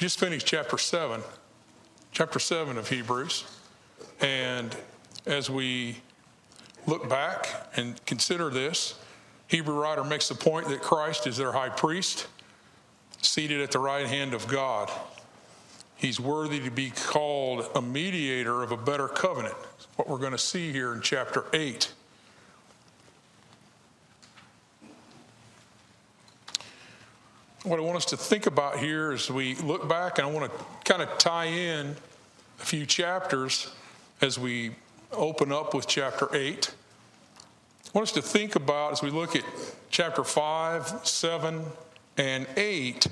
just finished chapter 7, chapter 7 of Hebrews. And as we look back and consider this, Hebrew writer makes the point that Christ is their high priest, seated at the right hand of God. He's worthy to be called a mediator of a better covenant. What we're going to see here in chapter 8. What I want us to think about here as we look back, and I want to kind of tie in a few chapters as we open up with chapter 8. I want us to think about as we look at chapter 5, 7, and 8.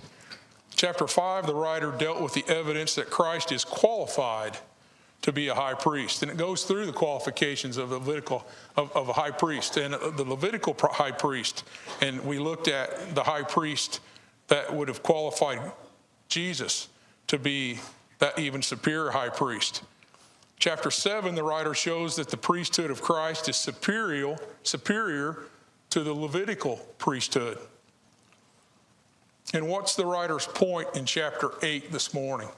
Chapter 5, the writer dealt with the evidence that Christ is qualified to be a high priest. And it goes through the qualifications of the Levitical of, of a high priest and the Levitical high priest. And we looked at the high priest that would have qualified Jesus to be that even superior high priest. Chapter 7, the writer shows that the priesthood of Christ is superior, superior to the Levitical priesthood. And what's the writer's point in chapter 8 this morning?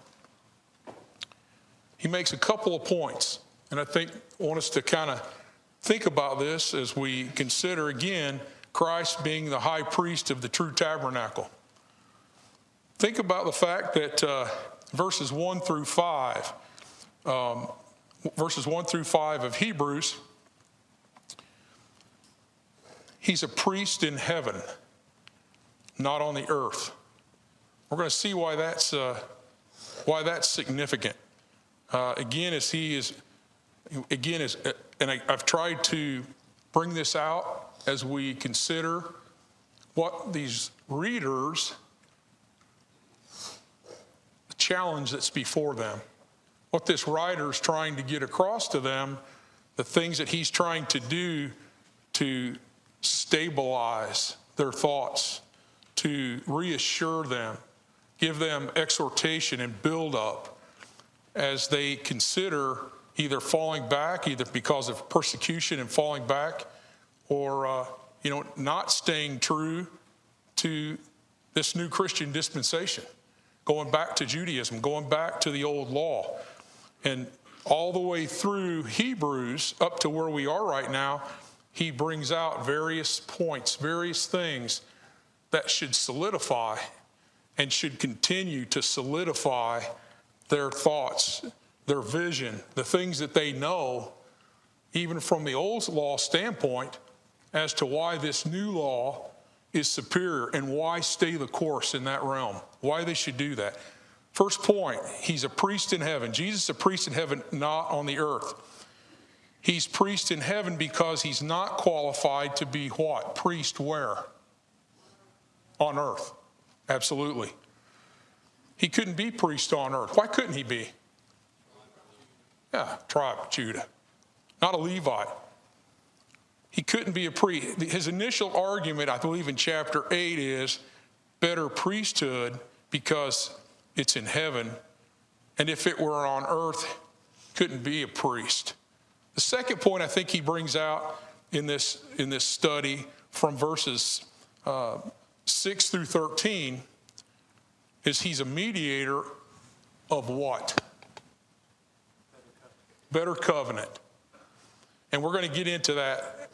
He makes a couple of points, and I think want us to kind of think about this as we consider again Christ being the high priest of the true tabernacle. Think about the fact that uh, verses 1 through 5, um, verses 1 through 5 of Hebrews, he's a priest in heaven, not on the earth. We're going to see why that's, uh, why that's significant. Uh, again, as he is, again, as, and I, I've tried to bring this out as we consider what these readers challenge that's before them. What this writer is trying to get across to them, the things that he's trying to do to stabilize their thoughts, to reassure them, give them exhortation and build up as they consider either falling back, either because of persecution and falling back, or uh, you know, not staying true to this new Christian dispensation going back to Judaism, going back to the old law. And all the way through Hebrews up to where we are right now, he brings out various points, various things that should solidify and should continue to solidify their thoughts, their vision, the things that they know, even from the old law standpoint, as to why this new law is superior and why stay the course in that realm, why they should do that. First point, he's a priest in heaven. Jesus is a priest in heaven, not on the earth. He's priest in heaven because he's not qualified to be what? Priest where? On earth. Absolutely. He couldn't be priest on earth. Why couldn't he be? Yeah, tribe Judah. Not a Levite. He couldn't be a priest. His initial argument, I believe, in chapter 8 is better priesthood because it's in heaven. And if it were on earth, couldn't be a priest. The second point I think he brings out in this, in this study from verses uh, 6 through 13 is he's a mediator of what? Better covenant. And we're going to get into that.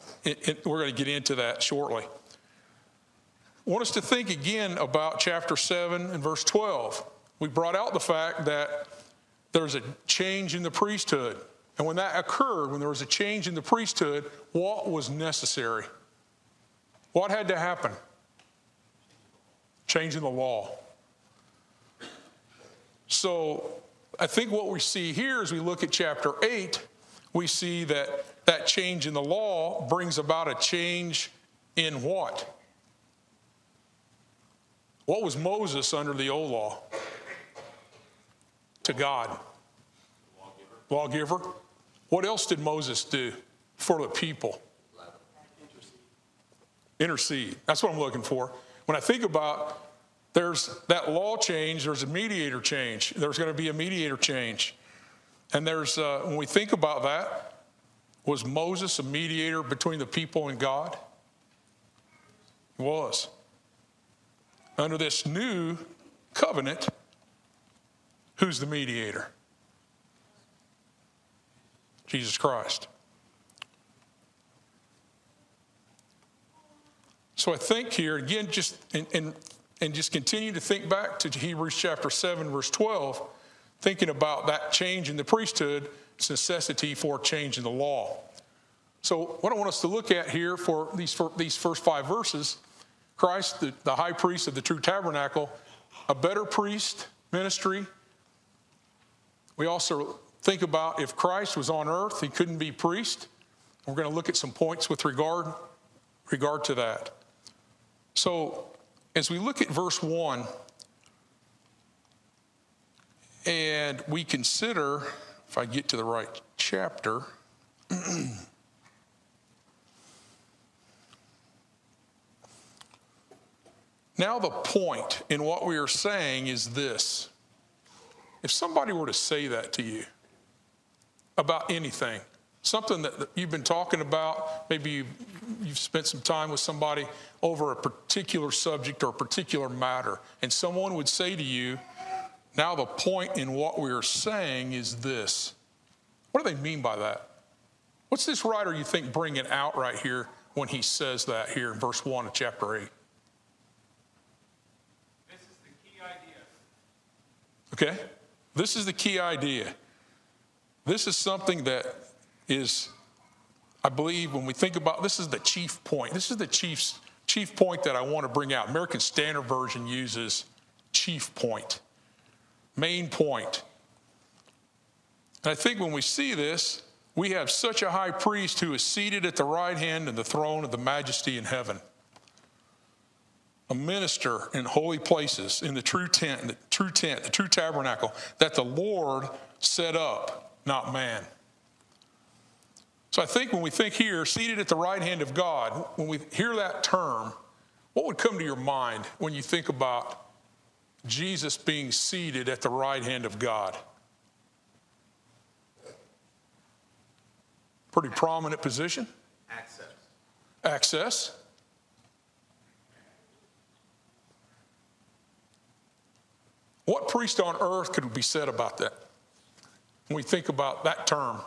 We're going to get into that shortly. I want us to think again about chapter 7 and verse 12. We brought out the fact that there's a change in the priesthood. And when that occurred, when there was a change in the priesthood, what was necessary? What had to happen? Changing the law. So I think what we see here as we look at chapter 8, we see that that change in the law brings about a change in what? What was Moses under the old law? To God. Lawgiver. Lawgiver. What else did Moses do for the people? Intercede. Intercede. That's what I'm looking for. When I think about there's that law change, there's a mediator change. There's going to be a mediator change. And there's, uh, when we think about that, was Moses a mediator between the people and God? He was. Under this new covenant, Who's the mediator? Jesus Christ. So I think here, again, just and, and, and just continue to think back to Hebrews chapter 7, verse 12, thinking about that change in the priesthood, necessity for change in the law. So, what I want us to look at here for these, for these first five verses Christ, the, the high priest of the true tabernacle, a better priest ministry. We also think about if Christ was on earth, he couldn't be priest. We're going to look at some points with regard, regard to that. So, as we look at verse 1 and we consider, if I get to the right chapter, now the point in what we are saying is this. If somebody were to say that to you about anything, something that you've been talking about, maybe you've, spent some time with somebody over a particular subject or a particular matter, and someone would say to you, now the point in what we are saying is this. What do they mean by that? What's this writer you think bringing out right here when he says that here in verse 1 of chapter 8? This is the key idea. Okay? This is the key idea. This is something that is, I believe, when we think about this is the chief point. This is the chief's chief point that I want to bring out. American Standard Version uses chief point, main point. And I think when we see this, we have such a high priest who is seated at the right hand of the throne of the majesty in heaven. A minister in holy places, in the true tent, the true tent, the true tabernacle that the Lord set up, not man. So I think when we think here, seated at the right hand of God, when we hear that term, what would come to your mind when you think about Jesus being seated at the right hand of God? Pretty prominent position. Access. Access. What priest on earth could be said about that? When we think about that term,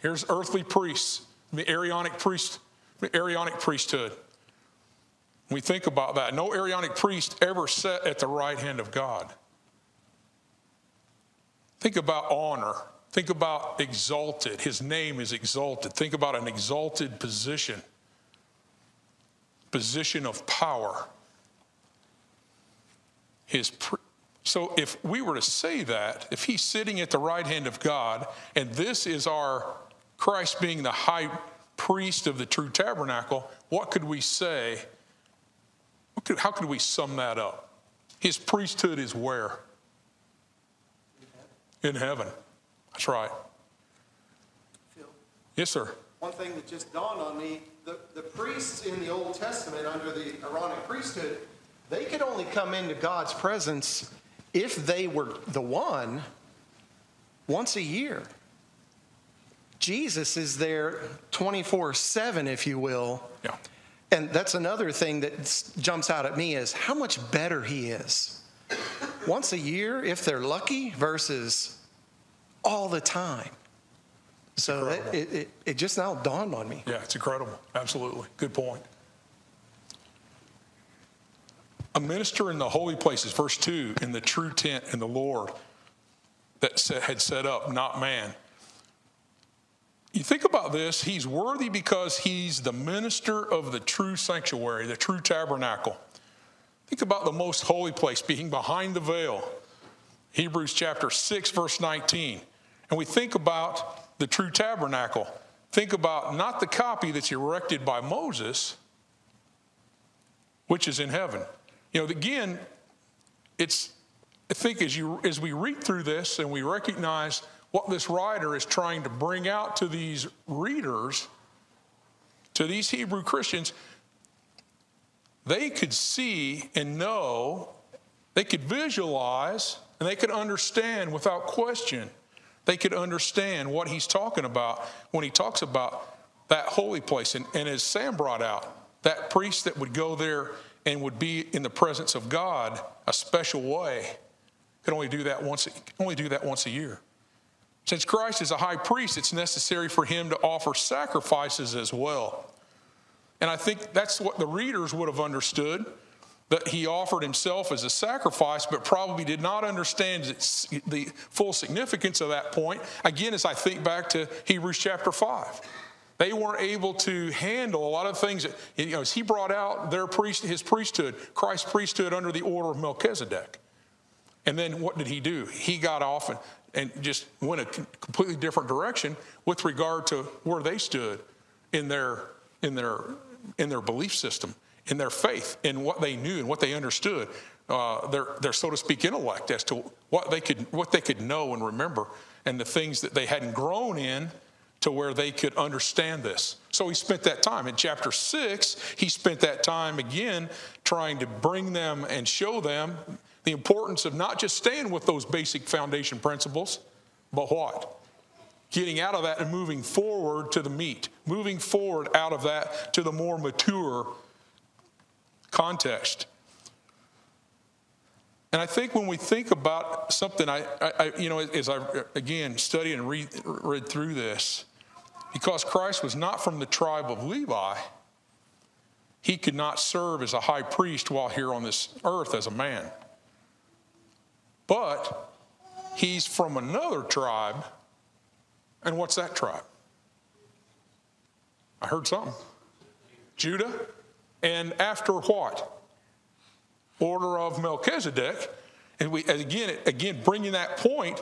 here's earthly priests, the Aaronic priest, the Aaronic priesthood. We think about that, no Aaronic priest ever sat at the right hand of God. Think about honor. Think about exalted. His name is exalted. Think about an exalted position, position of power. His so if we were to say that, if he's sitting at the right hand of God, and this is our Christ being the high priest of the true tabernacle, what could we say? Could, how could we sum that up? His priesthood is where? In heaven. That's right. Phil, Yes, sir. One thing that just dawned on me, the, the priests in the Old Testament under the Aaronic priesthood, they could only come into God's presence if they were the one once a year. Jesus is there 24 7, if you will. Yeah. And that's another thing that jumps out at me is how much better he is. Once a year, if they're lucky, versus all the time. So it, it, it just now dawned on me. Yeah, it's incredible. Absolutely. Good point. A minister in the holy places, verse 2, in the true tent in the Lord that had set up, not man. You think about this, he's worthy because he's the minister of the true sanctuary, the true tabernacle. Think about the most holy place being behind the veil. Hebrews chapter 6, verse 19. And we think about the true tabernacle. Think about not the copy that's erected by Moses, which is in heaven. You know, again, it's I think as you as we read through this and we recognize what this writer is trying to bring out to these readers, to these Hebrew Christians, they could see and know, they could visualize, and they could understand without question. They could understand what he's talking about when he talks about that holy place. And, and as Sam brought out, that priest that would go there and would be in the presence of God a special way. could only do that once, only do that once a year. Since Christ is a high priest, it's necessary for him to offer sacrifices as well. And I think that's what the readers would have understood that he offered himself as a sacrifice, but probably did not understand the full significance of that point. Again, as I think back to Hebrews chapter 5. They weren't able to handle a lot of things. That, you know, as he brought out their priest, his priesthood, Christ's priesthood under the order of Melchizedek. And then what did he do? He got off and, and just went a completely different direction with regard to where they stood in their in their in their belief system, in their faith, in what they knew and what they understood, uh, their their so to speak intellect as to what they could what they could know and remember, and the things that they hadn't grown in to where they could understand this. So he spent that time. In chapter six, he spent that time again trying to bring them and show them the importance of not just staying with those basic foundation principles, but what? Getting out of that and moving forward to the meat, moving forward out of that to the more mature context. And I think when we think about something, I, I you know, as I again study and read, read through this, because Christ was not from the tribe of Levi, he could not serve as a high priest while here on this earth as a man. But he's from another tribe. And what's that tribe? I heard something. Judah. And after what? Order of Melchizedek. And we again, again, bringing that point,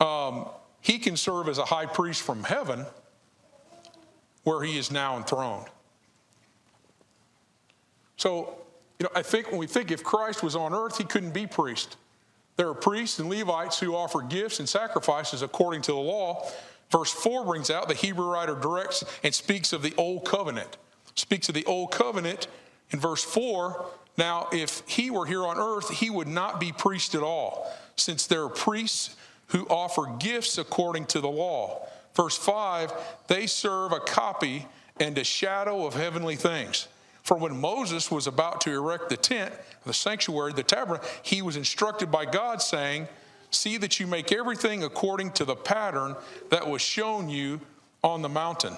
um, he can serve as a high priest from heaven where he is now enthroned. So, you know, I think when we think if Christ was on earth, he couldn't be priest. There are priests and Levites who offer gifts and sacrifices according to the law. Verse 4 brings out the Hebrew writer directs and speaks of the old covenant. Speaks of the old covenant in verse 4. Now, if he were here on earth, he would not be priest at all, since there are priests who offer gifts according to the law. Verse 5 they serve a copy and a shadow of heavenly things. For when Moses was about to erect the tent, the sanctuary, the tabernacle, he was instructed by God, saying, See that you make everything according to the pattern that was shown you on the mountain.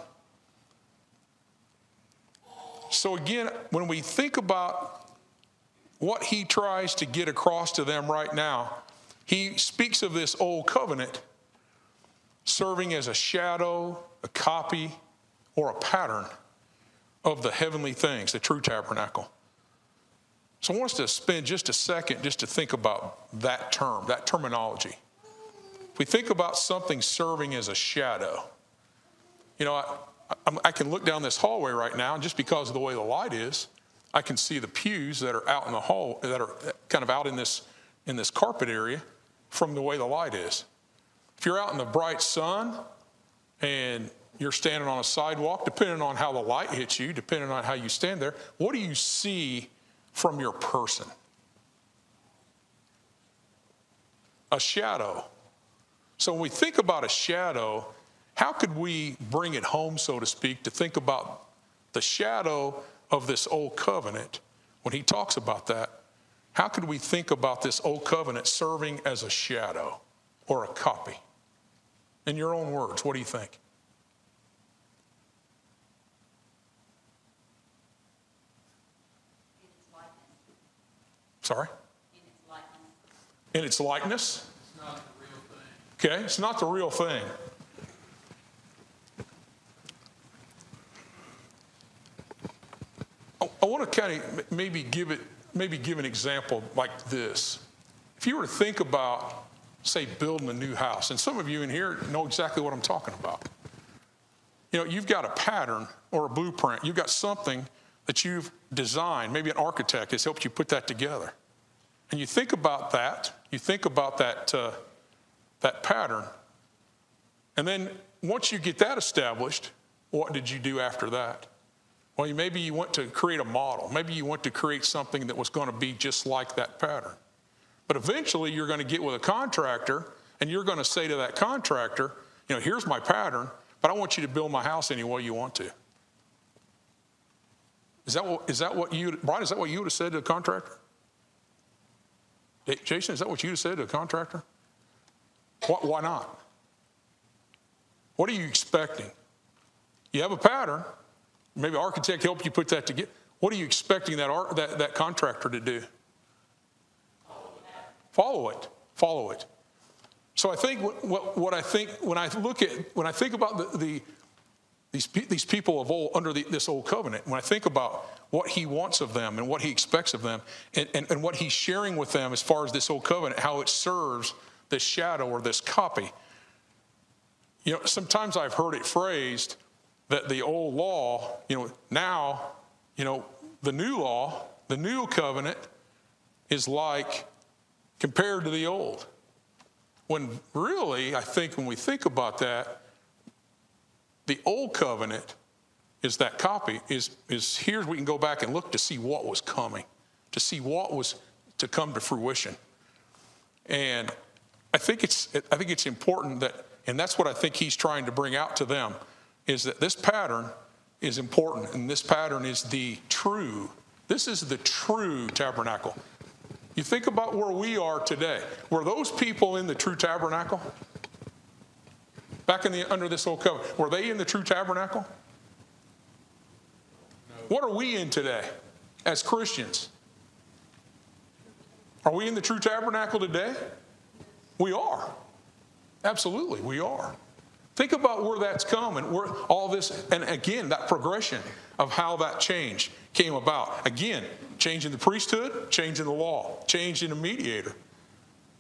So, again, when we think about what he tries to get across to them right now, he speaks of this old covenant serving as a shadow, a copy, or a pattern of the heavenly things, the true tabernacle. So I want us to spend just a second just to think about that term, that terminology. If we think about something serving as a shadow, you know, I, I, I can look down this hallway right now, and just because of the way the light is, I can see the pews that are out in the hall, that are kind of out in this in this carpet area, from the way the light is. If you're out in the bright sun and you're standing on a sidewalk, depending on how the light hits you, depending on how you stand there, what do you see from your person? A shadow. So when we think about a shadow, how could we bring it home, so to speak, to think about the shadow of this old covenant when he talks about that? How could we think about this old covenant serving as a shadow or a copy? In your own words, what do you think? Sorry? In its likeness. It's not the real thing. Okay, it's not the real thing. I, I want to kind of maybe give it, maybe give an example like this. If you were to think about, say, building a new house, and some of you in here know exactly what I'm talking about. You know, you've got a pattern or a blueprint. You've got something that you've designed. Maybe an architect has helped you put that together. And you think about that, you think about that, uh, that pattern. And then once you get that established, what did you do after that? Well, maybe you went to create a model. Maybe you went to create something that was going to be just like that pattern. But eventually, you're going to get with a contractor and you're going to say to that contractor, you know, here's my pattern, but I want you to build my house any way you want to. Is that what, is that what you, Brian, is that what you would have said to the contractor? Jason, is that what you would have said to a contractor? Why, why not? What are you expecting? You have a pattern. Maybe architect helped you put that together. What are you expecting that, art, that, that contractor to do? Follow it. Follow it. So I think what, what, what I think when I look at when I think about the, the these pe- these people of old under the, this old covenant, when I think about what he wants of them and what he expects of them, and, and, and what he's sharing with them as far as this old covenant, how it serves this shadow or this copy. You know, sometimes I've heard it phrased that the old law, you know, now, you know, the new law, the new covenant is like compared to the old. When really, I think when we think about that, the old covenant is that copy, is, is here we can go back and look to see what was coming, to see what was to come to fruition. And I think it's, I think it's important that, and that's what I think he's trying to bring out to them, is that this pattern is important, and this pattern is the true, this is the true tabernacle. You think about where we are today. Were those people in the true tabernacle? Back in the under this old covenant, were they in the true tabernacle? What are we in today as Christians? Are we in the true tabernacle today? We are. Absolutely, we are. Think about where that's come and where all this, and again, that progression of how that change came about. Again, change in the priesthood, change in the law, change in the mediator.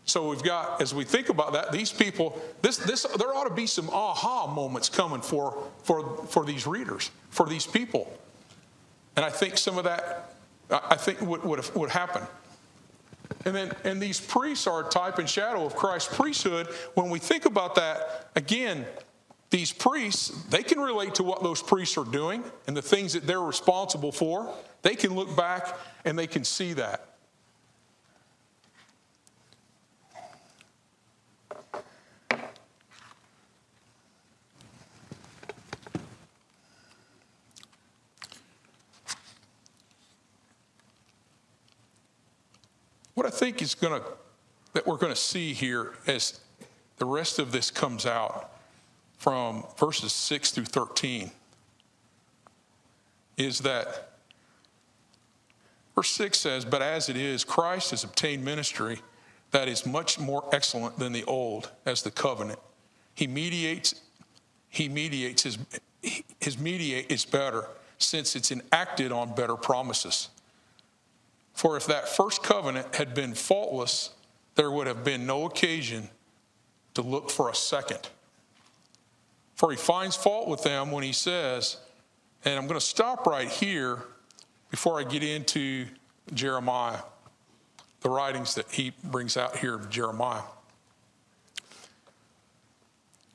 So we've got, as we think about that, these people, this, this, there ought to be some aha moments coming for, for, for these readers, for these people. And I think some of that, I think would, would, would happen. And then, and these priests are a type and shadow of Christ's priesthood. When we think about that, again, these priests, they can relate to what those priests are doing and the things that they're responsible for. They can look back and they can see that. What I think is going to, that we're going to see here as the rest of this comes out from verses 6 through 13 is that verse 6 says, But as it is, Christ has obtained ministry that is much more excellent than the old as the covenant. He mediates, he mediates his, his mediate is better since it's enacted on better promises. For if that first covenant had been faultless, there would have been no occasion to look for a second. For he finds fault with them when he says, and I'm going to stop right here before I get into Jeremiah, the writings that he brings out here of Jeremiah.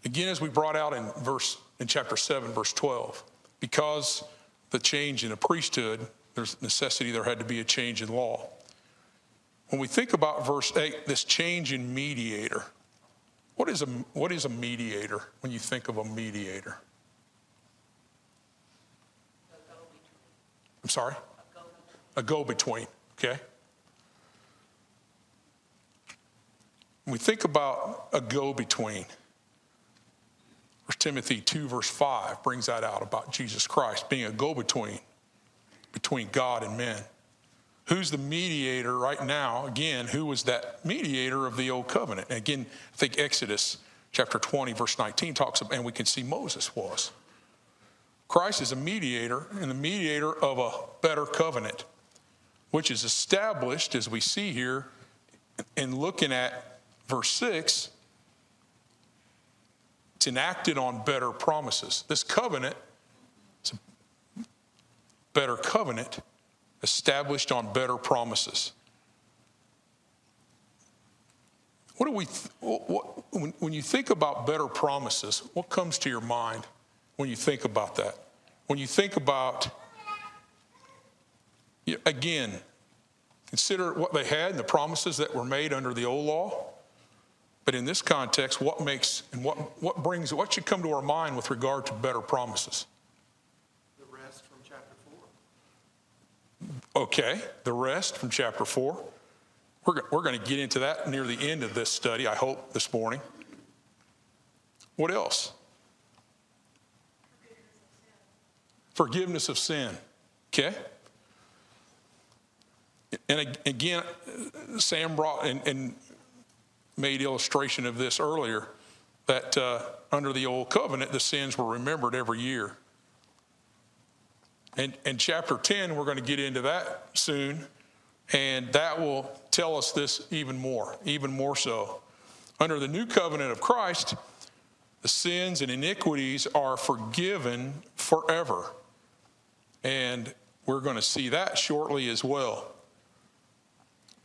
Again, as we brought out in verse in chapter 7, verse 12, because the change in the priesthood there's necessity there had to be a change in law. When we think about verse 8, this change in mediator, what is a, what is a mediator when you think of a mediator? I'm sorry? A go between, okay? When we think about a go between, 1 Timothy 2, verse 5 brings that out about Jesus Christ being a go between between God and men. Who's the mediator right now? Again, who was that mediator of the old covenant? And again, I think Exodus chapter 20, verse 19 talks about, and we can see Moses was. Christ is a mediator and the mediator of a better covenant, which is established, as we see here in looking at verse 6, it's enacted on better promises. This covenant better covenant established on better promises. What do we, what, when, when you think about better promises, what comes to your mind when you think about that? When you think about, again, consider what they had and the promises that were made under the old law. But in this context, what makes and what, what brings, what should come to our mind with regard to better promises? Okay, the rest from chapter 4. We're, we're going to get into that near the end of this study, I hope, this morning. What else? Forgiveness of sin. Okay? And again, Sam brought and, and made illustration of this earlier that uh, under the old covenant, the sins were remembered every year. And, chapter 10, we're going to get into that soon, and that will tell us this even more, even more so. Under the new covenant of Christ, the sins and iniquities are forgiven forever. And we're going to see that shortly as well.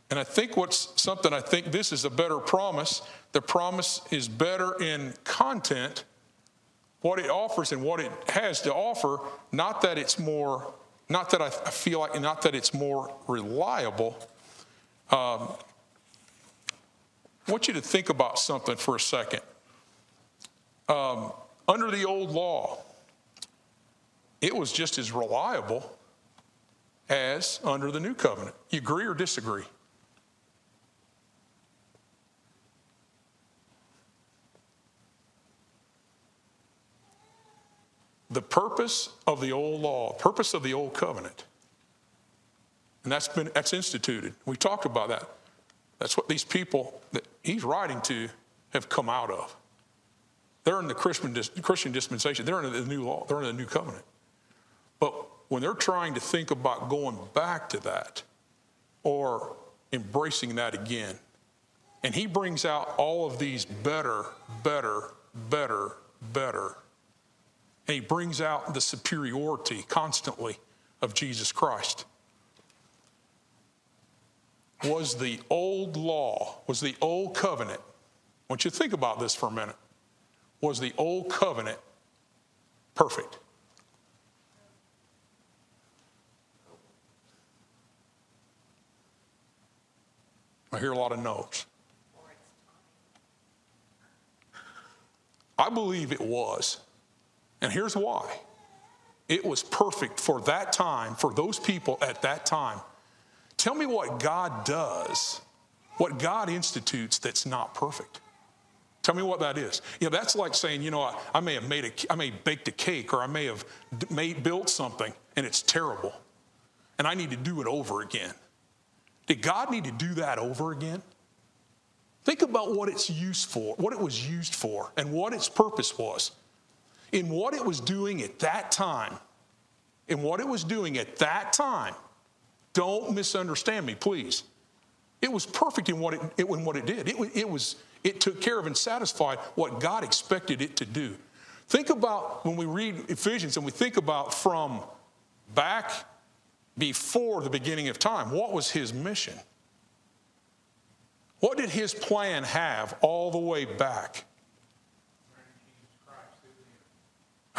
And I think what's something I think this is a better promise. The promise is better in content, what it offers and what it has to offer, not that it's more, not that I feel like, not that it's more reliable. Um, I want you to think about something for a second. Um, under the old law, it was just as reliable as under the new covenant. You agree or disagree? The purpose of the old law, purpose of the old covenant. And that's been that's instituted. We talked about that. That's what these people that he's writing to have come out of. They're in the Christian, Christian dispensation. They're in the new law. They're in the new covenant. But when they're trying to think about going back to that or embracing that again, and he brings out all of these better, better, better, better and he brings out the superiority constantly of Jesus Christ. Was the old law, was the old covenant, I want you to think about this for a minute. Was the old covenant perfect? I hear a lot of no's. I believe it was. And here's why it was perfect for that time, for those people at that time. Tell me what God does, what God institutes that's not perfect. Tell me what that is. You know, that's like saying, you know, I, I may have made a, I may have baked a cake or I may have made, built something and it's terrible and I need to do it over again. Did God need to do that over again? Think about what it's used for, what it was used for, and what its purpose was in what it was doing at that time, in what it was doing at that time, don't misunderstand me, please. It was perfect in what it, in what it did. It, it was it took care of and satisfied what God expected it to do. Think about when we read Ephesians and we think about from back before the beginning of time, what was his mission? What did his plan have all the way back?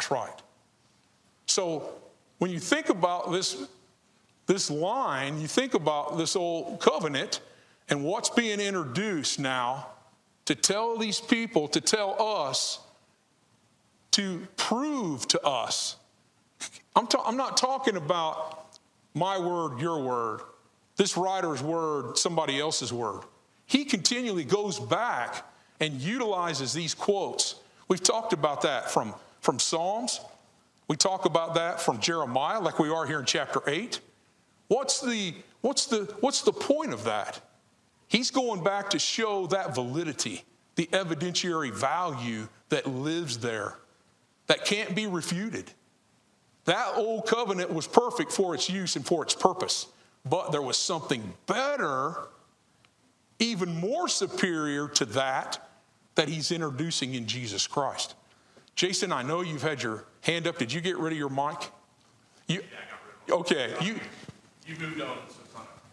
Right. So when you think about this, this line, you think about this old covenant and what's being introduced now to tell these people, to tell us, to prove to us. I'm, ta- I'm not talking about my word, your word, this writer's word, somebody else's word. He continually goes back and utilizes these quotes. We've talked about that from from Psalms. We talk about that from Jeremiah, like we are here in chapter 8. What's the, what's the, what's the point of that? He's going back to show that validity, the evidentiary value that lives there, that can't be refuted. That old covenant was perfect for its use and for its purpose, but there was something better, even more superior to that, that he's introducing in Jesus Christ. Jason, I know you've had your hand up. Did you get rid of your mic? You, okay, you. You moved on.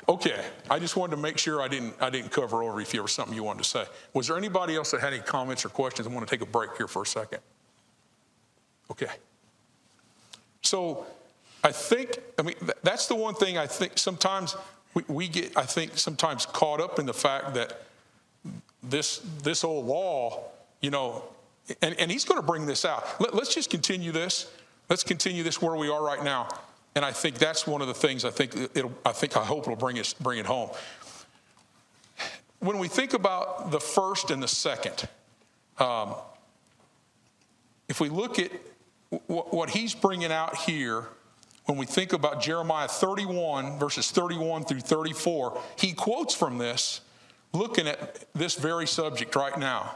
Okay, I just wanted to make sure I didn't I didn't cover over if you was something you wanted to say. Was there anybody else that had any comments or questions? I want to take a break here for a second. Okay. So I think I mean that's the one thing I think sometimes we, we get I think sometimes caught up in the fact that this this old law, you know, and, and he's going to bring this out. Let, let's just continue this. Let's continue this where we are right now. And I think that's one of the things I think it'll, I think I hope it'll bring us bring it home. when we think about the first and the second, um, if we look at what he's bringing out here, when we think about Jeremiah 31, verses 31 through 34, he quotes from this, looking at this very subject right now.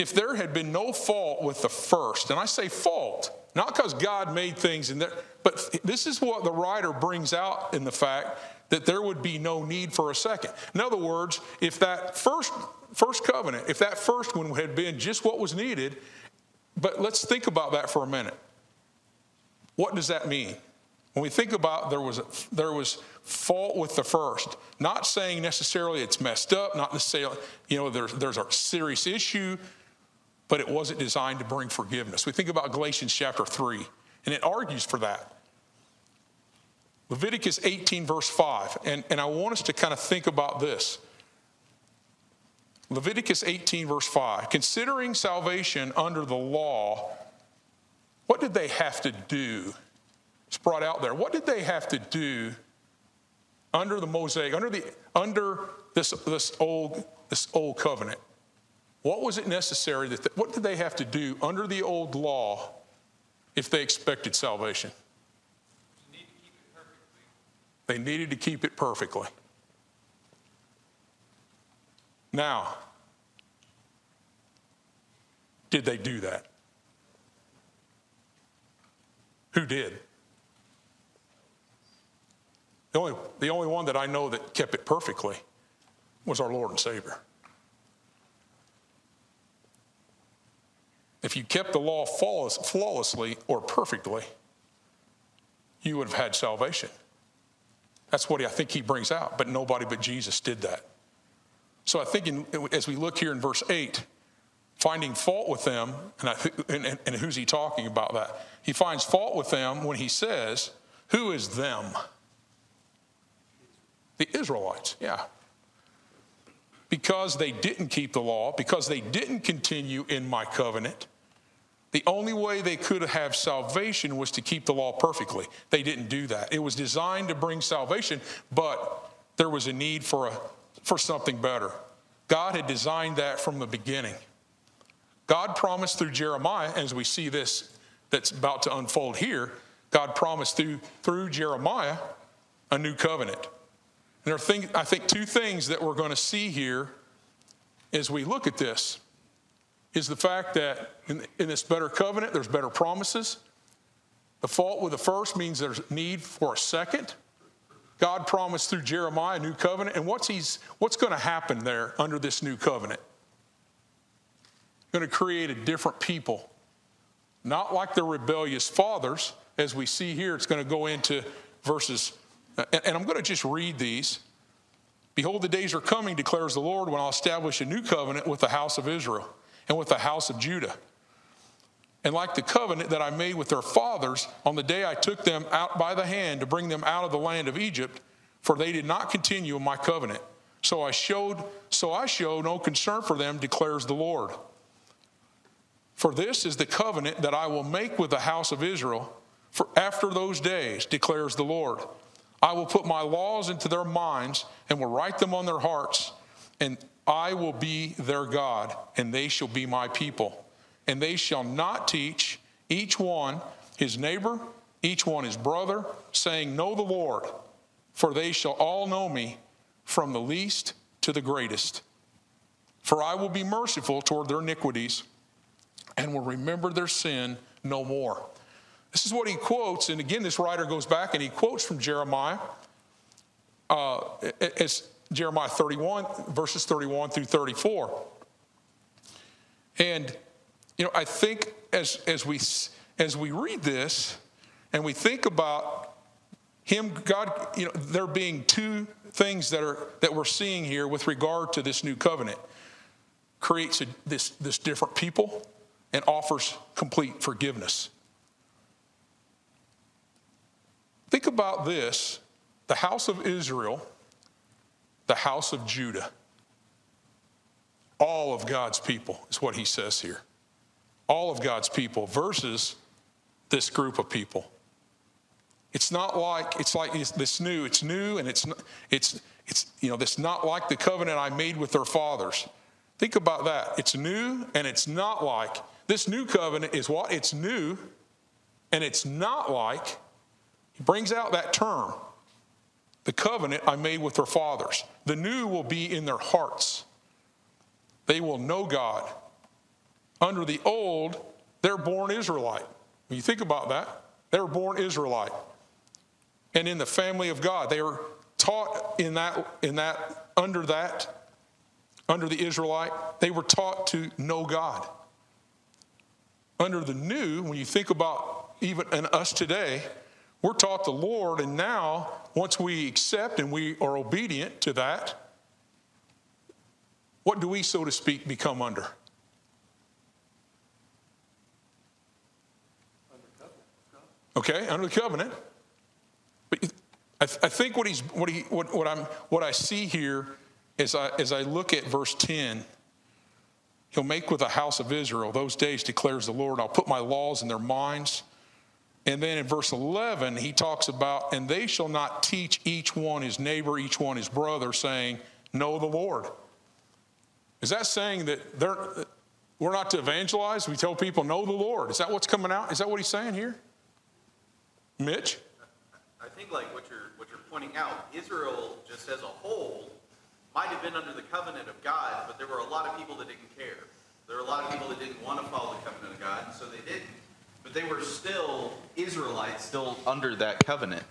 If there had been no fault with the first, and I say fault, not because God made things in there, but this is what the writer brings out in the fact that there would be no need for a second. In other words, if that first first covenant, if that first one had been just what was needed, but let's think about that for a minute. What does that mean? When we think about there was there was fault with the first, not saying necessarily it's messed up, not necessarily you know there's there's a serious issue, but it wasn't designed to bring forgiveness. We think about Galatians chapter three, and it argues for that. Leviticus 18, verse 5. And, and I want us to kind of think about this. Leviticus 18, verse 5. Considering salvation under the law, what did they have to do? It's brought out there. What did they have to do under the Mosaic, under, the, under this, this, old, this old covenant? What was it necessary that, what did they have to do under the old law if they expected salvation? They needed to keep it perfectly. Now, did they do that? Who did? The only, the only one that I know that kept it perfectly was our Lord and Savior. If you kept the law flawless, flawlessly or perfectly, you would have had salvation. That's what I think he brings out, but nobody but Jesus did that. So I think in, as we look here in verse 8, finding fault with them, and, I, and, and who's he talking about that? He finds fault with them when he says, Who is them? The Israelites, yeah. Because they didn't keep the law, because they didn't continue in my covenant, the only way they could have salvation was to keep the law perfectly. They didn't do that. It was designed to bring salvation, but there was a need for, a, for something better. God had designed that from the beginning. God promised through Jeremiah, as we see this that's about to unfold here, God promised through, through Jeremiah a new covenant. And there are I think two things that we're going to see here as we look at this is the fact that in, in this better covenant, there's better promises. The fault with the first means there's need for a second. God promised through Jeremiah a new covenant. And what's, he's, what's going to happen there under this new covenant? Going to create a different people. Not like the rebellious fathers, as we see here. It's going to go into verses, and I'm going to just read these. Behold, the days are coming, declares the Lord, when I'll establish a new covenant with the house of Israel and with the house of Judah. And like the covenant that I made with their fathers on the day I took them out by the hand to bring them out of the land of Egypt, for they did not continue in my covenant. So I showed, so I show no concern for them, declares the Lord. For this is the covenant that I will make with the house of Israel for after those days, declares the Lord. I will put my laws into their minds and will write them on their hearts, and I will be their God, and they shall be my people. And they shall not teach each one his neighbor, each one his brother, saying, Know the Lord, for they shall all know me, from the least to the greatest. For I will be merciful toward their iniquities, and will remember their sin no more. This is what he quotes, and again, this writer goes back and he quotes from Jeremiah. Uh, as Jeremiah 31, verses 31 through 34. And, you know, I think as, as, we, as we read this and we think about him, God, you know, there being two things that, are, that we're seeing here with regard to this new covenant creates a, this, this different people and offers complete forgiveness. Think about this the house of Israel the house of Judah. All of God's people is what he says here. All of God's people versus this group of people. It's not like it's like it's this new. It's new, and it's it's it's you know this not like the covenant I made with their fathers. Think about that. It's new, and it's not like this new covenant is what it's new, and it's not like. He brings out that term, the covenant I made with their fathers. The new will be in their hearts. They will know God. Under the old, they're born Israelite. When you think about that, they were born Israelite. And in the family of God, they were taught in that, in that, under that, under the Israelite, they were taught to know God. Under the new, when you think about even in us today, we're taught the Lord, and now, once we accept and we are obedient to that, what do we, so to speak, become under? Okay, under the covenant. But I, I think what he's what he what, what I'm what I see here is I, as I look at verse 10, he'll make with the house of Israel those days declares the Lord, I'll put my laws in their minds. And then in verse 11, he talks about, and they shall not teach each one his neighbor, each one his brother, saying, Know the Lord. Is that saying that they're, we're not to evangelize? We tell people, Know the Lord. Is that what's coming out? Is that what he's saying here? Mitch? I think like what you're what you're pointing out, Israel just as a whole might have been under the covenant of God, but there were a lot of people that didn't care. There were a lot of people that didn't want to follow the covenant of God, and so they didn't. But they were still Israelites, still under that covenant.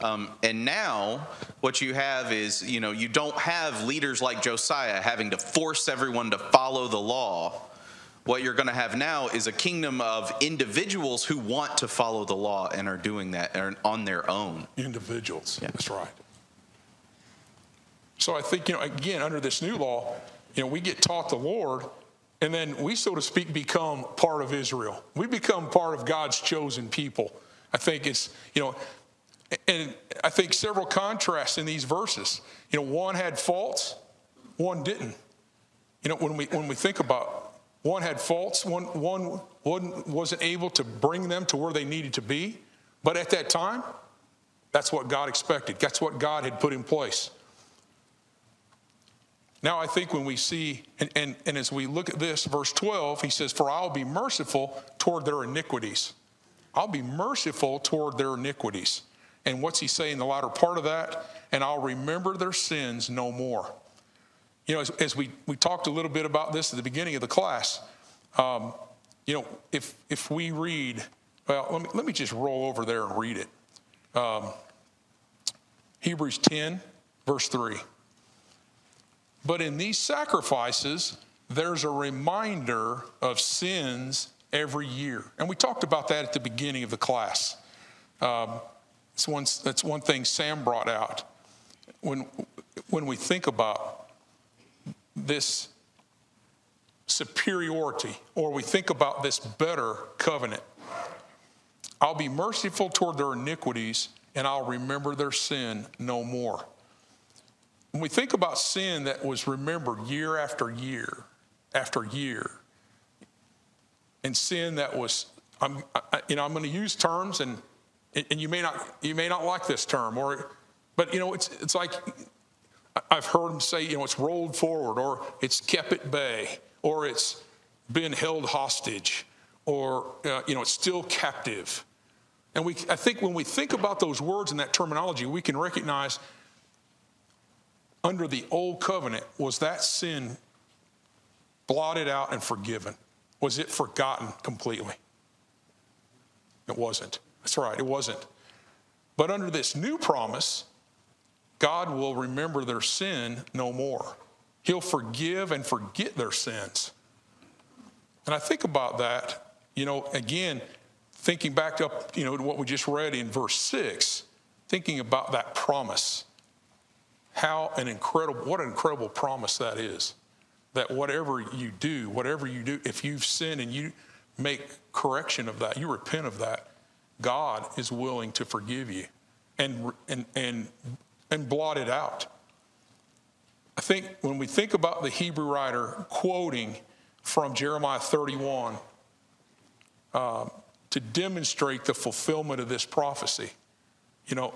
Um, and now, what you have is, you know, you don't have leaders like Josiah having to force everyone to follow the law. What you're going to have now is a kingdom of individuals who want to follow the law and are doing that on their own. individuals. Yeah. That's right. So I think, you know, again, under this new law, you know, we get taught the Lord, and then we, so to speak, become part of Israel. We become part of God's chosen people. I think it's, you know, and I think several contrasts in these verses. You know, one had faults, one didn't. You know, when we when we think about one had faults, one one one wasn't able to bring them to where they needed to be, but at that time, that's what God expected. That's what God had put in place. Now, I think when we see, and, and, and as we look at this, verse 12, he says, For I'll be merciful toward their iniquities. I'll be merciful toward their iniquities. And what's he saying in the latter part of that? And I'll remember their sins no more. You know, as, as we, we talked a little bit about this at the beginning of the class, um, you know, if, if we read, well, let me, let me just roll over there and read it. Um, Hebrews 10, verse 3. But in these sacrifices, there's a reminder of sins every year. And we talked about that at the beginning of the class. Um, it's one, that's one thing Sam brought out. When, when we think about this superiority, or we think about this better covenant, I'll be merciful toward their iniquities, and I'll remember their sin no more. When we think about sin that was remembered year after year after year, and sin that was, I'm, I, you know, I'm going to use terms, and and you may not you may not like this term, or, but you know, it's it's like I've heard them say, you know, it's rolled forward, or it's kept at bay, or it's been held hostage, or uh, you know, it's still captive. And we, I think when we think about those words and that terminology, we can recognize under the old covenant, was that sin blotted out and forgiven? Was it forgotten completely? It wasn't. That's right, it wasn't. But under this new promise, God will remember their sin no more. He'll forgive and forget their sins. And I think about that, you know, again, thinking back up, you know, to what we just read in verse 6, thinking about that promise. How an incredible, what an incredible promise that is. That whatever you do, whatever you do, if you've sinned and you make correction of that, you repent of that, God is willing to forgive you and, and, and, and blot it out. I think when we think about the Hebrew writer quoting from Jeremiah 31 um, to demonstrate the fulfillment of this prophecy, you know,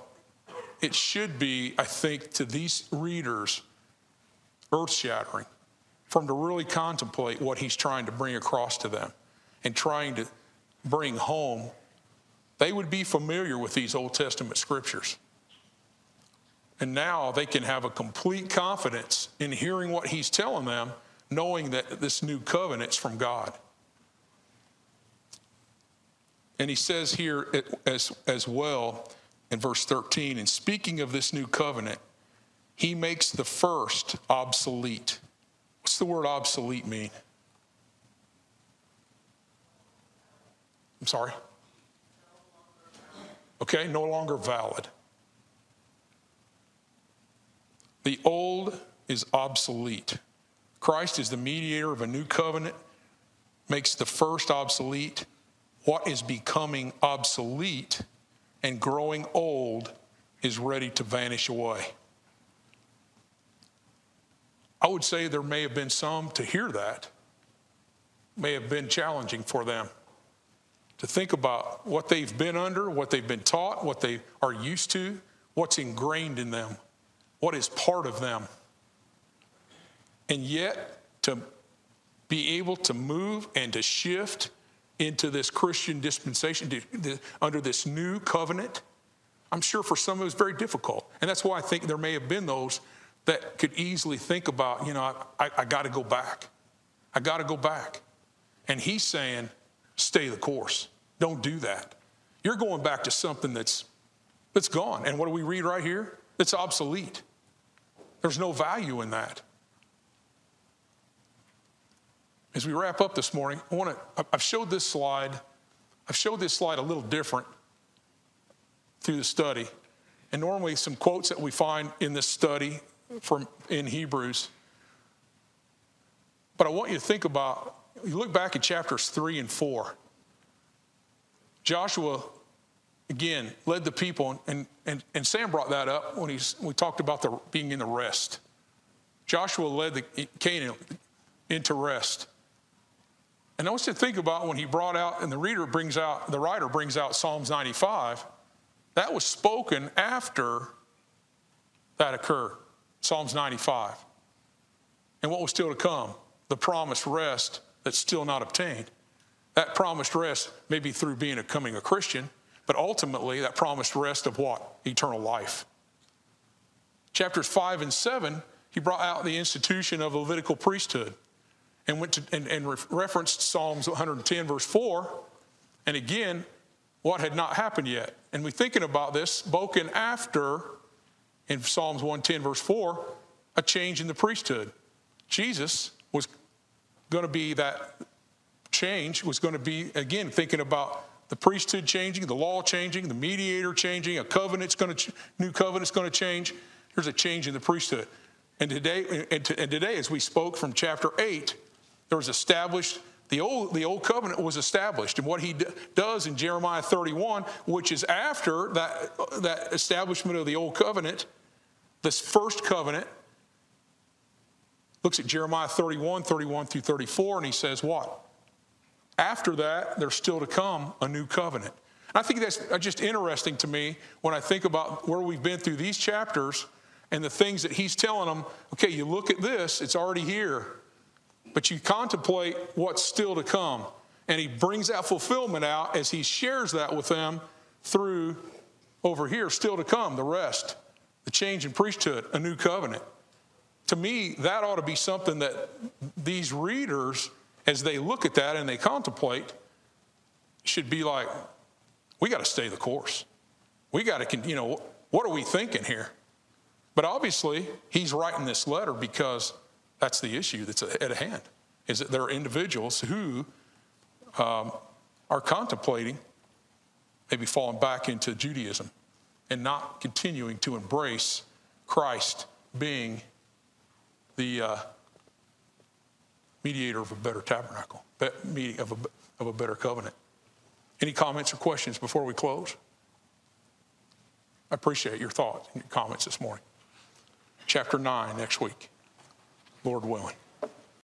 it should be, I think, to these readers, earth shattering for them to really contemplate what he's trying to bring across to them and trying to bring home. They would be familiar with these Old Testament scriptures. And now they can have a complete confidence in hearing what he's telling them, knowing that this new covenant's from God. And he says here as, as well in verse 13, and speaking of this new covenant, he makes the first obsolete. What's the word obsolete mean? I'm sorry? Okay, no longer valid. The old is obsolete. Christ is the mediator of a new covenant, makes the first obsolete. What is becoming obsolete and growing old is ready to vanish away. I would say there may have been some to hear that, may have been challenging for them to think about what they've been under, what they've been taught, what they are used to, what's ingrained in them, what is part of them. And yet, to be able to move and to shift into this Christian dispensation, under this new covenant, I'm sure for some it was very difficult. And that's why I think there may have been those that could easily think about, you know, I, I, I got to go back. I got to go back. And he's saying, stay the course. Don't do that. You're going back to something that's, that's gone. And what do we read right here? It's obsolete. There's no value in that. As we wrap up this morning, I want to, I've showed this slide. I've showed this slide a little different through the study. And normally, some quotes that we find in this study from in Hebrews. But I want you to think about, you look back at chapters three and four. Joshua, again, led the people, and, and, and Sam brought that up when he's, we talked about the, being in the rest. Joshua led the Canaan into rest. And I want you to think about when he brought out, and the reader brings out, the writer brings out Psalms 95, that was spoken after that occurred. Psalms 95. And what was still to come? The promised rest that's still not obtained. That promised rest may be through being a, becoming a Christian, but ultimately that promised rest of what? Eternal life. Chapters 5 and 7, he brought out the institution of Levitical priesthood and went to and, and referenced Psalms 110, verse 4. And again, what had not happened yet. And we're thinking about this spoken after in Psalms 110, verse 4, a change in the priesthood. Jesus was going to be that change, was going to be, again, thinking about the priesthood changing, the law changing, the mediator changing, a covenant's going to, new covenant's going to change. There's a change in the priesthood. And today, and today, as we spoke from chapter 8, there was established the old, the old covenant was established. And what he d- does in Jeremiah 31, which is after that, that establishment of the old covenant, this first covenant, looks at Jeremiah 31, 31 through 34, and he says, What? After that, there's still to come a new covenant. I think that's uh, just interesting to me when I think about where we've been through these chapters and the things that he's telling them. Okay, you look at this, it's already here, but you contemplate what's still to come. And he brings that fulfillment out as he shares that with them through over here, still to come, the rest the change in priesthood, a new covenant. To me, that ought to be something that these readers, as they look at that and they contemplate, should be like, we got to stay the course. We got to, you know, what are we thinking here? But obviously, he's writing this letter because that's the issue that's at hand, is that there are individuals who um, are contemplating maybe falling back into Judaism and not continuing to embrace Christ being the uh, mediator of a better tabernacle, meeting of a, of a better covenant. Any comments or questions before we close? I appreciate your thoughts and your comments this morning. Chapter 9 next week, Lord willing.